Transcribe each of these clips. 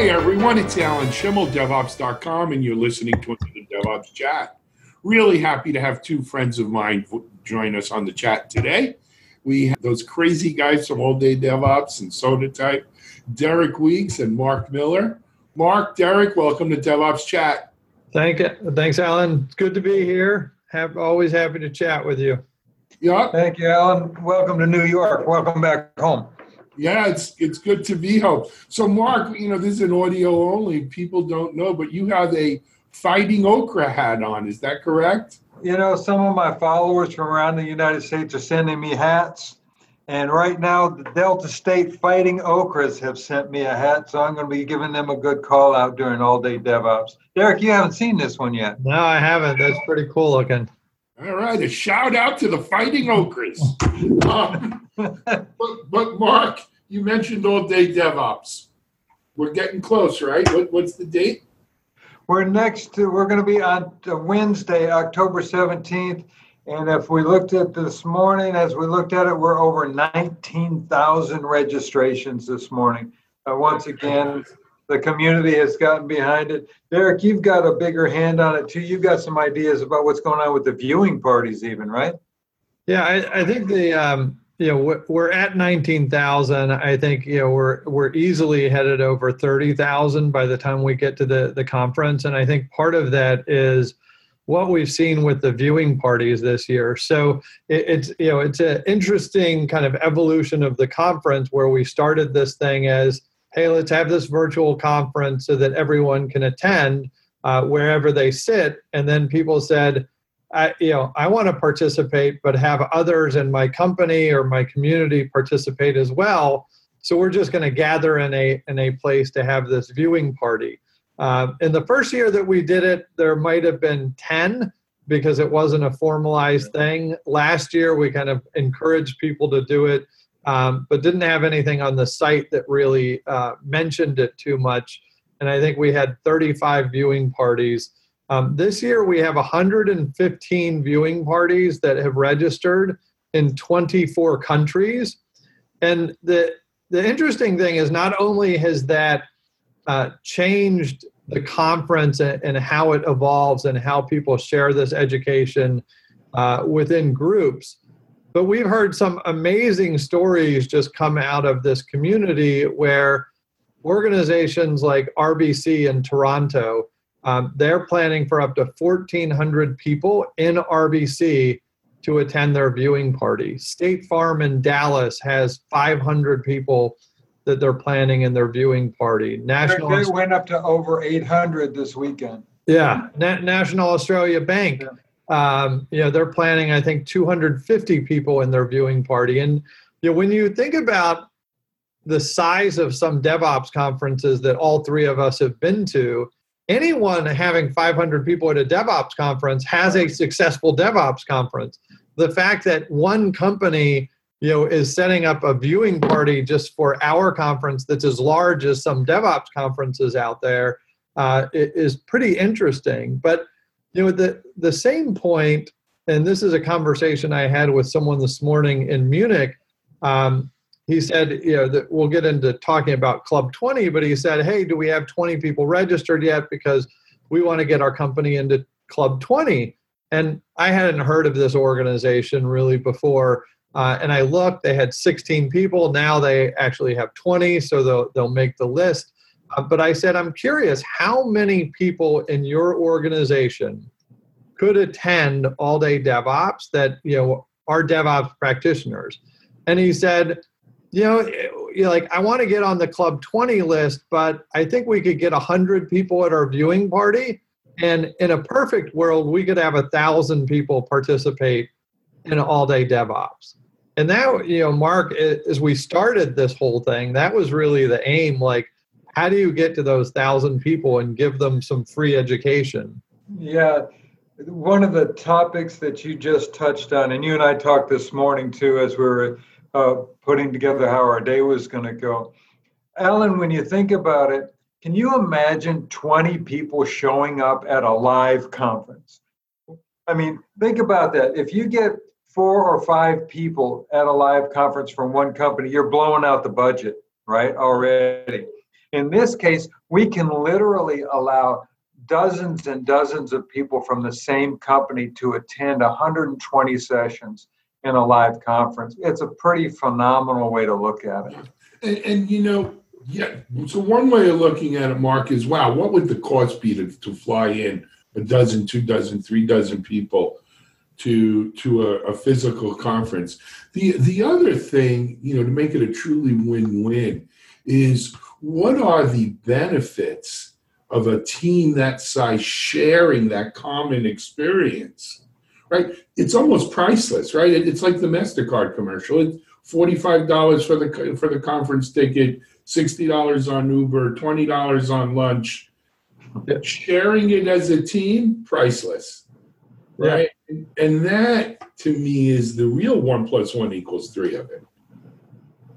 Hey everyone, it's Alan Shimel, DevOps.com, and you're listening to another DevOps Chat. Really happy to have two friends of mine join us on the chat today. We have those crazy guys from All Day DevOps and Sonatype, Derek Weeks and Mark Miller. Mark, Derek, welcome to DevOps Chat. Thank you. Thanks, Alan. It's good to be here. Have always happy to chat with you. Yeah. Thank you, Alan. Welcome to New York. Welcome back home. Yeah, it's it's good to be home. So, Mark, you know, this is an audio only. People don't know, but you have a fighting okra hat on. Is that correct? You know, some of my followers from around the United States are sending me hats. And right now, the Delta State Fighting Okras have sent me a hat, so I'm going to be giving them a good call out during all day DevOps. Derek, you haven't seen this one yet. No, I haven't. That's pretty cool looking. All right, a shout out to the Fighting Okras. um, but, but, Mark, you mentioned all day DevOps. We're getting close, right? What, what's the date? We're next to, we're going to be on Wednesday, October 17th. And if we looked at this morning, as we looked at it, we're over 19,000 registrations this morning. Uh, once again, the community has gotten behind it. Derek, you've got a bigger hand on it too. You've got some ideas about what's going on with the viewing parties, even, right? Yeah, I, I think the um, you know we're at 19,000. I think you know we're we're easily headed over 30,000 by the time we get to the the conference, and I think part of that is what we've seen with the viewing parties this year. So it, it's you know it's an interesting kind of evolution of the conference where we started this thing as hey, let's have this virtual conference so that everyone can attend uh, wherever they sit. And then people said, I, you know, I want to participate, but have others in my company or my community participate as well. So we're just going to gather in a in a place to have this viewing party. Uh, in the first year that we did it, there might have been ten because it wasn't a formalized thing. Last year, we kind of encouraged people to do it um, but didn't have anything on the site that really uh, mentioned it too much. And I think we had 35 viewing parties. Um, this year we have 115 viewing parties that have registered in 24 countries. And the the interesting thing is not only has that uh, changed the conference and, and, how it evolves and how people share this education uh, within groups, but we've heard some amazing stories just come out of this community where organizations like RBC in Toronto, um, they're planning for up to 1,400 people in RBC to attend their viewing party. State Farm in Dallas has 500 people that they're planning in their viewing party. National they went up to over 800 this weekend. Yeah, Na- National Australia Bank. Yeah um, you know, they're planning, I think, 250 people in their viewing party. And you know, when you think about the size of some DevOps conferences that all three of us have been to, anyone having 500 people at a DevOps conference has a successful DevOps conference. The fact that one company you know is setting up a viewing party just for our conference that's as large as some DevOps conferences out there uh, is pretty interesting. But you know, the the same point, and this is a conversation I had with someone this morning in Munich. Um, he said, you know, that we'll get into talking about Club 20, but he said, hey, do we have 20 people registered yet? Because we want to get our company into Club 20. And I hadn't heard of this organization really before. Uh, and I looked, they had 16 people. Now they actually have 20, so they'll, they'll make the list. Uh, but I said, I'm curious, how many people in your organization could attend all day DevOps that, you know, are DevOps practitioners? And he said, you know, you like, I want to get on the Club 20 list, but I think we could get 100 people at our viewing party. And in a perfect world, we could have a thousand people participate in all day DevOps. And that, you know, Mark, eh, as we started this whole thing, that was really the aim. Like, how do you get to those thousand people and give them some free education? Yeah, one of the topics that you just touched on, and you and I talked this morning too, as we were uh, putting together how our day was going to go. Alan, when you think about it, can you imagine 20 people showing up at a live conference? I mean, think about that. If you get four or five people at a live conference from one company, you're blowing out the budget, right? Already. In this case, we can literally allow dozens and dozens of people from the same company to attend 120 sessions in a live conference. It's a pretty phenomenal way to look at it. And, and you know, yeah. So one way of looking at it, Mark, is wow, what would the cost be to, to fly in a dozen, two dozen, three dozen people to to a, a physical conference? The the other thing, you know, to make it a truly win-win, is what are the benefits of a team that size sharing that common experience? Right? It's almost priceless, right? It, it's like the Mastercard commercial. It's forty-five dollars for the for the conference ticket, sixty dollars on Uber, twenty dollars on lunch. Sharing it as a team, priceless, right? And, and that to me is the real one plus one equals three of it.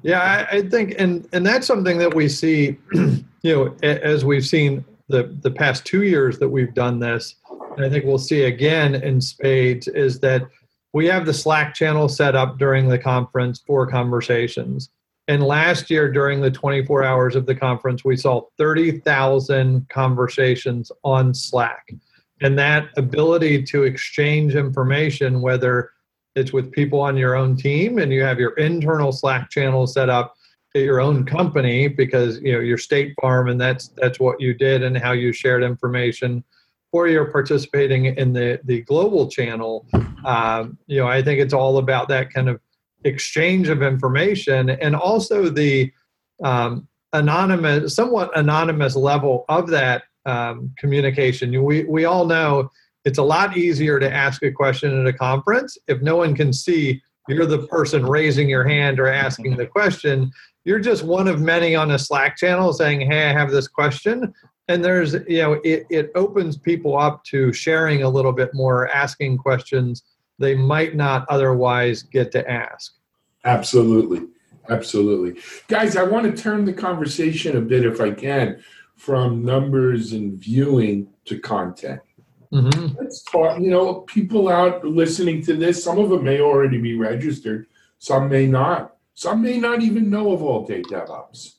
Yeah, I, I think, and and that's something that we see, you know, as we've seen the the past two years that we've done this, I think we'll see again in spades is that we have the Slack channel set up during the conference for conversations. And last year, during the 24 hours of the conference, we saw 30,000 conversations on Slack. And that ability to exchange information, whether it's with people on your own team and you have your internal Slack channel set up at your own company because you know your State Farm and that's that's what you did and how you shared information, or you're participating in the the global channel. Um, you know, I think it's all about that kind of exchange of information and also the um, anonymous, somewhat anonymous level of that um, communication. We we all know it's a lot easier to ask a question at a conference if no one can see you're the person raising your hand or asking the question. You're just one of many on a Slack channel saying, "Hey, I have this question." And there's, you know, it, it opens people up to sharing a little bit more, asking questions they might not otherwise get to ask. Absolutely. Absolutely. Guys, I want to turn the conversation a bit, if I can, from numbers and viewing to content. Mm-hmm. Let's talk, you know, people out listening to this, some of them may already be registered, some may not. Some may not even know of All Day DevOps,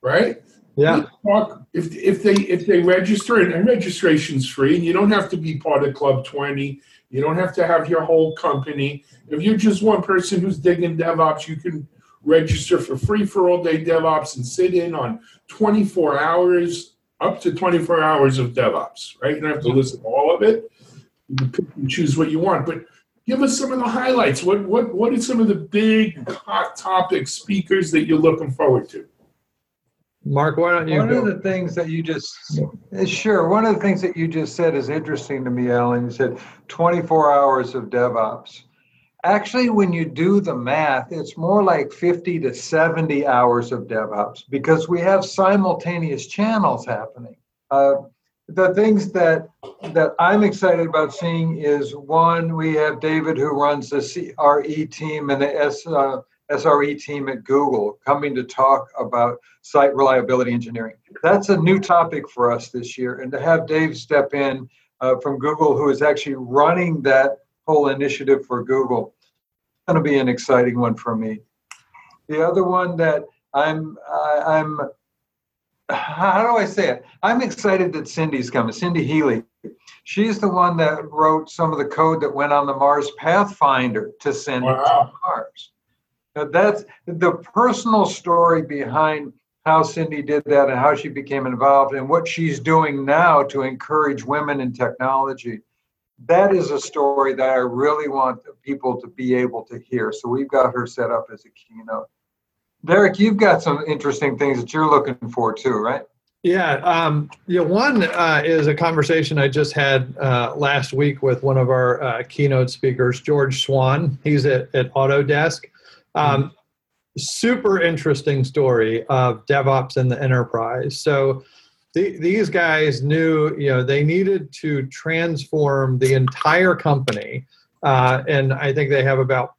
right? Yeah. Talk, if, if they if they register and, registration's free, and you don't have to be part of Club 20, you don't have to have your whole company. If you're just one person who's digging DevOps, you can register for free for All Day DevOps and sit in on 24 hours, up to 24 hours of DevOps, right? You don't have to listen to all of it. You can pick and choose what you want, but give us some of the highlights. What what what are some of the big hot topic speakers that you're looking forward to? Mark, why don't you One go? of the things that you just, sure, one of the things that you just said is interesting to me, Alan. You said 24 hours of DevOps. Actually, when you do the math, it's more like 50 to 70 hours of DevOps because we have simultaneous channels happening. Uh, the things that that I'm excited about seeing is one, we have David who runs the CRE team and the S, uh, SRE team at Google coming to talk about site reliability engineering. That's a new topic for us this year, and to have Dave step in uh, from Google, who is actually running that whole initiative for Google, going to be an exciting one for me. The other one that I'm I, I'm how do I say it? I'm excited that Cindy's coming. Cindy Healy. She's the one that wrote some of the code that went on the Mars Pathfinder to send it to Mars. Now that's the personal story behind how Cindy did that and how she became involved and what she's doing now to encourage women in technology. That is a story that I really want people to be able to hear. So we've got her set up as a keynote. Derek, you've got some interesting things that you're looking for too, right? Yeah, um, yeah. One uh, is a conversation I just had uh, last week with one of our uh, keynote speakers, George Swan. He's at, at Autodesk. Um, super interesting story of DevOps in the enterprise. So the, these guys knew, you know, they needed to transform the entire company, uh, and I think they have about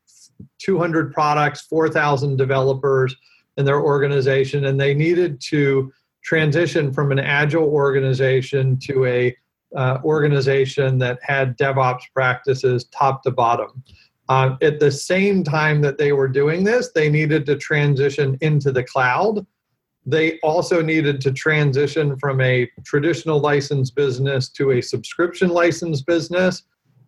200 products, 4,000 developers in their organization, and they needed to transition from an agile organization to a uh, organization that had DevOps practices top to bottom. Um, at the same time that they were doing this, they needed to transition into the cloud. they also needed to transition from a traditional license business to a subscription license business.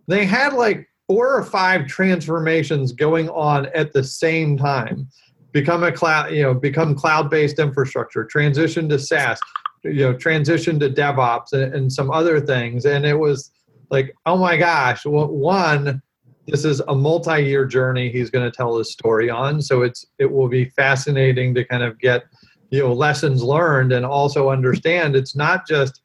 They had like four or five transformations going on at the same time. Become a cloud, you know, become cloud-based infrastructure, transition to SaaS, you know, transition to DevOps and, and some other things. And it was like, oh my gosh, well, one, this is a multi-year journey he's going to tell his story on. So it's it will be fascinating to kind of get you know lessons learned and also understand it's not just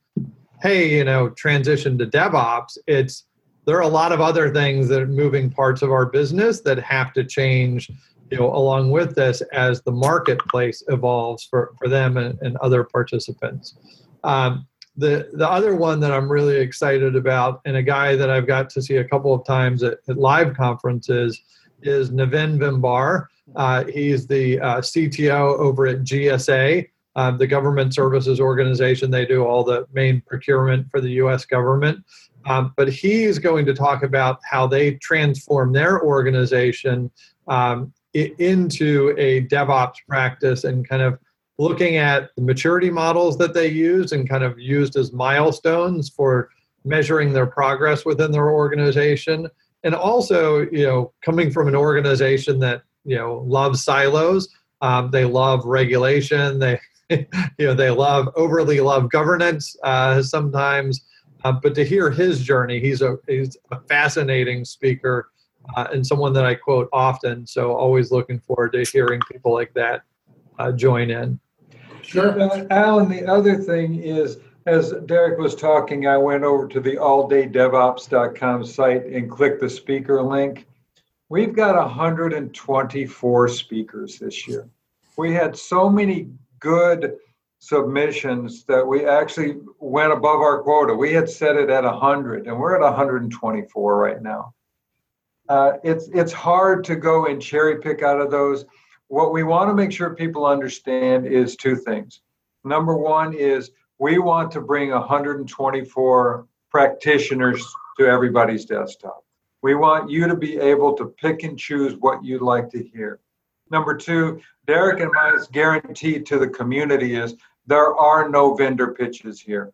hey you know transition to devops it's there are a lot of other things that are moving parts of our business that have to change you know along with this as the marketplace evolves for, for them and, and other participants um, the the other one that i'm really excited about and a guy that i've got to see a couple of times at, at live conferences is navin vembar. Uh, he's the uh, cto over at gsa uh, the government services organization. They do all the main procurement for the us government. Um, but he's going to talk about how they transform their organization um, into a DevOps practice and kind of looking at the maturity models that they use and kind of used as milestones for measuring their progress within their organization. And also, you know, coming from an organization that, you know, loves silos, um, they love regulation, they, you know, they love overly love governance uh, sometimes uh, but to hear his journey, he's a he's a fascinating speaker uh, and someone that I quote often. So always looking forward to hearing people like that uh, join in. Sure, Alan. The other thing is, as Derek was talking, I went over to the alldaydevops.com site and clicked the speaker link. We've got 124 speakers this year. We had so many good submissions that we actually went above our quota. We had set it at 100, and we're at 124 right now. Uh, it's it's hard to go and cherry pick out of those. What we want to make sure people understand is two things. Number one is we want to bring 124 practitioners to everybody's desktop. We want you to be able to pick and choose what you'd like to hear. Number two, Derek and my guarantee to the community is there are no vendor pitches here.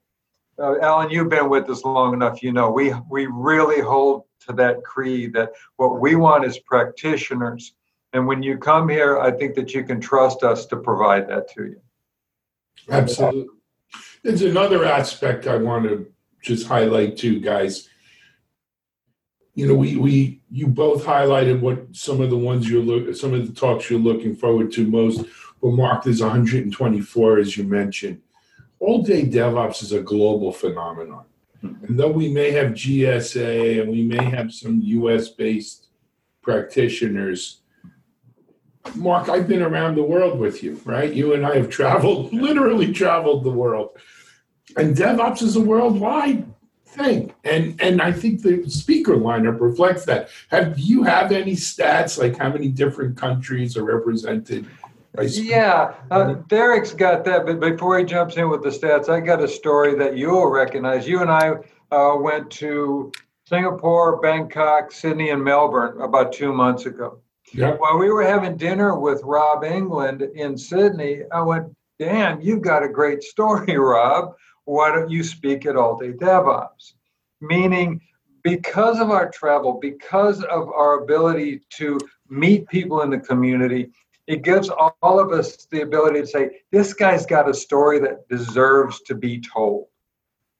Uh, Alan, you've been with us long enough. You know we we really hold to that creed that what we want is practitioners. And when you come here, I think that you can trust us to provide that to you. Absolutely. There's another aspect I want to just highlight too, guys. You know, we we you both highlighted what some of the ones you're look some of the talks you're looking forward to most were marked as 124, as you mentioned. All day DevOps is a global phenomenon. And though we may have GSA and we may have some US based practitioners, Mark, I've been around the world with you, right? You and I have traveled, literally traveled the world. And DevOps is a worldwide thing. And and I think the speaker lineup reflects that. Have you have any stats like how many different countries are represented yeah, uh, Derek's got that. But before he jumps in with the stats, I got a story that you'll recognize. You and I uh, went to Singapore, Bangkok, Sydney, and Melbourne about two months ago. Yeah. While we were having dinner with Rob England in Sydney, I went, "Damn, you've got a great story, Rob. Why don't you speak at All Day DevOps?" Meaning, because of our travel, because of our ability to meet people in the community, it gives all of us the ability to say, this guy's got a story that deserves to be told.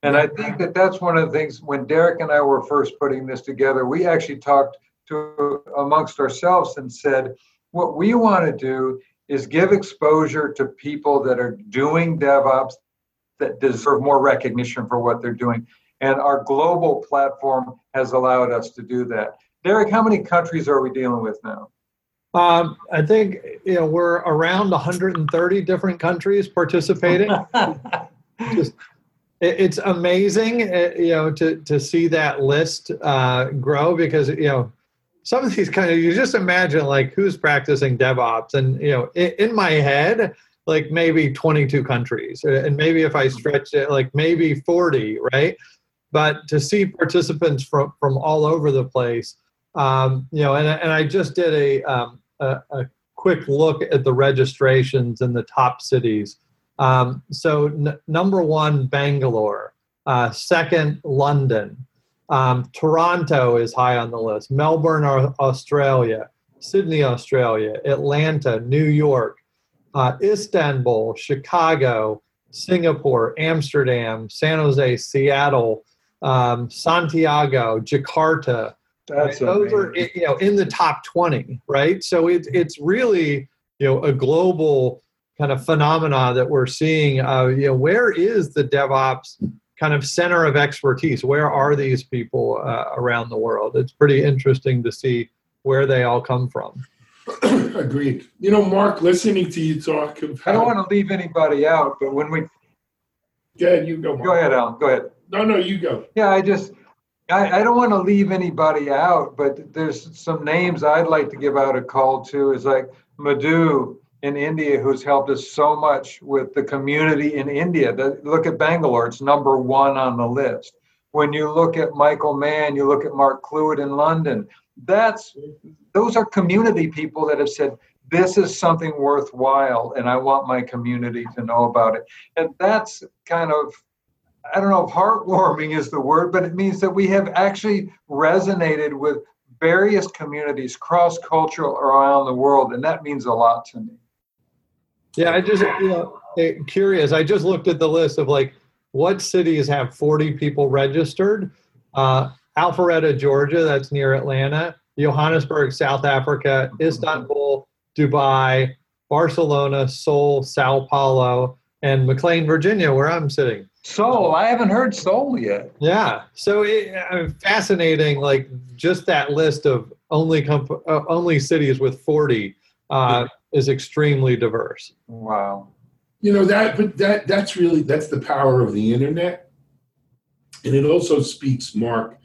And I think that that's one of the things when Derek and I were first putting this together, we actually talked to amongst ourselves and said, what we want to do is give exposure to people that are doing DevOps that deserve more recognition for what they're doing. And our global platform has allowed us to do that. Derek, how many countries are we dealing with now? Um, I think you know we're around 130 different countries participating. Just, it, it's amazing, uh, you know, to to see that list uh, grow because you know some of these kind of you just imagine like who's practicing DevOps, and you know, in, in my head, like maybe 22 countries, and maybe if I stretch it, like maybe 40, right? But to see participants from from all over the place um, you know, and, and I just did a, um, a, a, quick look at the registrations in the top cities Um, so, n- number one, Bangalore. Uh, second, London. Um, Toronto is high on the list. Melbourne, Australia. Sydney, Australia. Atlanta, New York. Uh, Istanbul, Chicago, Singapore, Amsterdam, San Jose, Seattle, um, Santiago, Jakarta. That's right? those are you know in the top twenty, right? So it's it's really you know a global kind of phenomena that we're seeing. Uh, you know, where is the DevOps kind of center of expertise? Where are these people uh, around the world? It's pretty interesting to see where they all come from. Agreed. You know, Mark, listening to you talk about, I don't want to leave anybody out, but when we ahead, you go. Mark. Go ahead, Alan. Go ahead. No, no, you go. Yeah, I just I, I don't want to leave anybody out, but there's some names I'd like to give out a call to. Is like Madhu in India, who's helped us so much with the community in India. Look at Bangalore; it's number one on the list. When you look at Michael Mann, you look at Marc Cluet in London. That's those are community people that have said this is something worthwhile and I want my community to know about it. And that's kind of, I don't know if heartwarming is the word, but it means that we have actually resonated with various communities cross cultural around the world. And that means a lot to me. Yeah, I just, you know, curious. I just looked at the list of like what cities have 40 people registered. Uh, Alpharetta, Georgia, that's near Atlanta. Johannesburg, South Africa, Istanbul, Dubai, Barcelona, Seoul, Sao Paulo, and McLean, Virginia, where I'm sitting. Seoul, I haven't heard Seoul yet. Yeah, so it, uh, fascinating. Like just that list of only comp- uh, only cities with 40 uh, is extremely diverse. Wow. You know that, but that that's really that's the power of the internet, and it also speaks, Mark,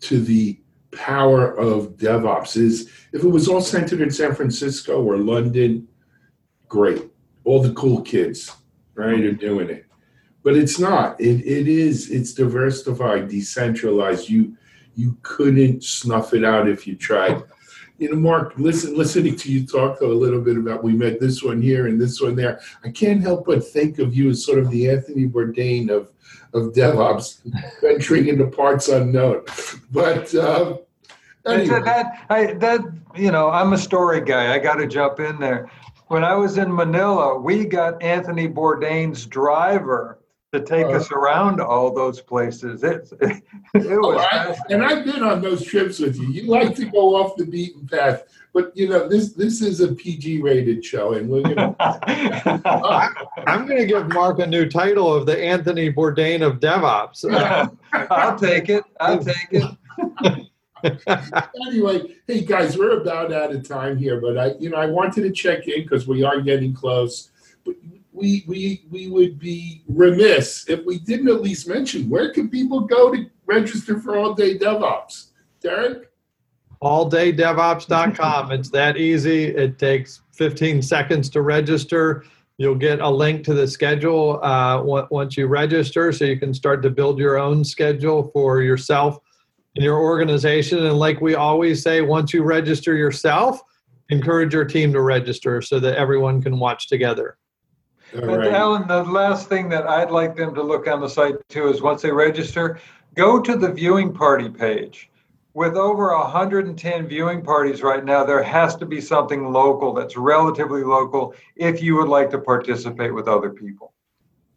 to the power of DevOps is if it was all centered in San Francisco or London, great. All the cool kids, right, are doing it. But it's not. It it is, it's diversified, decentralized. You you couldn't snuff it out if you tried. You know, Mark, listen, listening to you talk a little bit about we met this one here and this one there. I can't help but think of you as sort of the Anthony Bourdain of of DevOps, venturing into parts unknown. But uh, anyway. that, I, that, you know, I'm a story guy. I got to jump in there. When I was in Manila, we got Anthony Bourdain's driver to take uh, us around all those places. It, it, it was, I, and I've been on those trips with you. You like to go off the beaten path, but you know this this is a PG rated show, and we're gonna. uh, I'm going to give Mark a new title of the Anthony Bourdain of DevOps. I'll take it. I'll take it. anyway, hey guys, we're about out of time here, but I, you know, I wanted to check in because we are getting close. But we we we would be remiss if we didn't at least mention where can people go to register for All Day DevOps. Derek. alldaydevops.com. it's that easy. It takes 15 seconds to register. You'll get a link to the schedule uh, once you register, so you can start to build your own schedule for yourself and your organization. And like we always say, once you register yourself, encourage your team to register so that everyone can watch together. Right. Alan, the last thing that I'd like them to look on the site too is once they register, go to the viewing party page. With over 110 viewing parties right now, there has to be something local that's relatively local if you would like to participate with other people.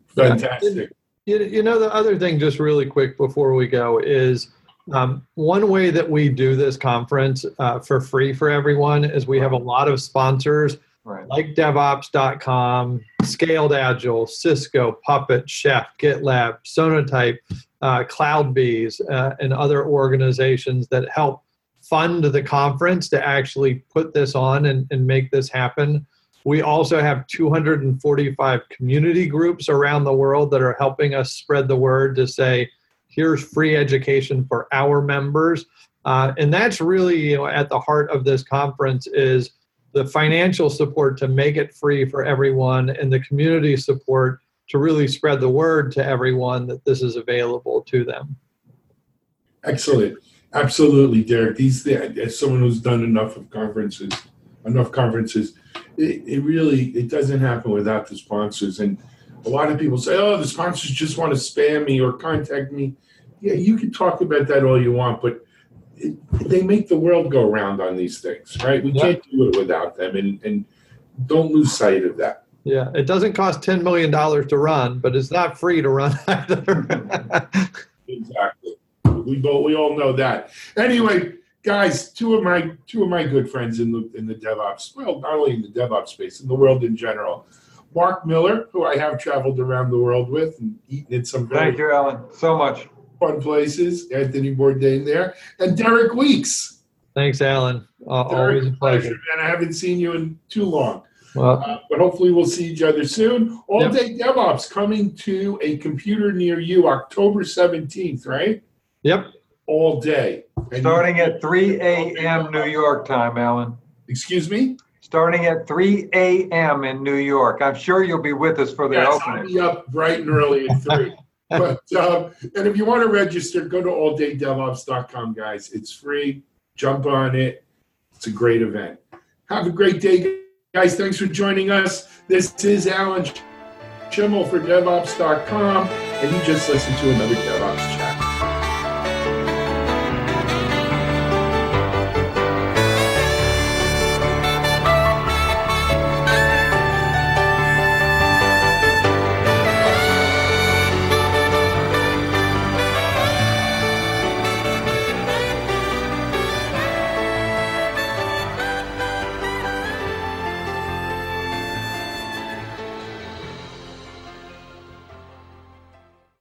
Fantastic. You, you know, the other thing, just really quick before we go, is um, one way that we do this conference uh, for free for everyone is we have a lot of sponsors right. like DevOps.com, Scaled Agile, Cisco, Puppet, Chef, GitLab, Sonatype, uh, CloudBees, uh, and other organizations that help fund the conference to actually put this on and, and make this happen. We also have 245 community groups around the world that are helping us spread the word to say, here's free education for our members uh, and that's really you know at the heart of this conference is the financial support to make it free for everyone and the community support to really spread the word to everyone that this is available to them. Excellent. Absolutely derek. These as someone who's done enough of conferences enough conferences it, it really it doesn't happen without the sponsors. And a lot of people say, oh, the sponsors just want to spam me or contact me. Yeah, you can talk about that all you want, but they make the world go round on these things, right? We Yeah. can't do it without them, and, and don't lose sight of that. Yeah, it doesn't cost $10 million to run, but it's not free to run either. Exactly. We both we all know that. Anyway, guys, two of my two of my good friends in the in the DevOps, well, not only in the DevOps space, in the world in general. Mark Miller, who I have traveled around the world with and eaten at some very Thank you, Alan, so much. Fun places. Anthony Bourdain there, and Derek Weeks. Thanks, Alan. Uh, Derek, always a pleasure. And I haven't seen you in too long. Well, Uh, but hopefully we'll see each other soon. All Yep. day DevOps coming to a computer near you October 17th, right? yep. All day. And- Starting at 3 a.m. New York time, Alan. Excuse me? Starting at 3 a.m. in New York. I'm sure you'll be with us for the Yes, I'll opening. be up bright and early at three. but um, and if you want to register, go to alldaydevops.com, guys. It's free. Jump on it. It's a great event. Have a great day, guys. Thanks for joining us. This is Alan Shimel for DevOps.com, and you just listened to another DevOps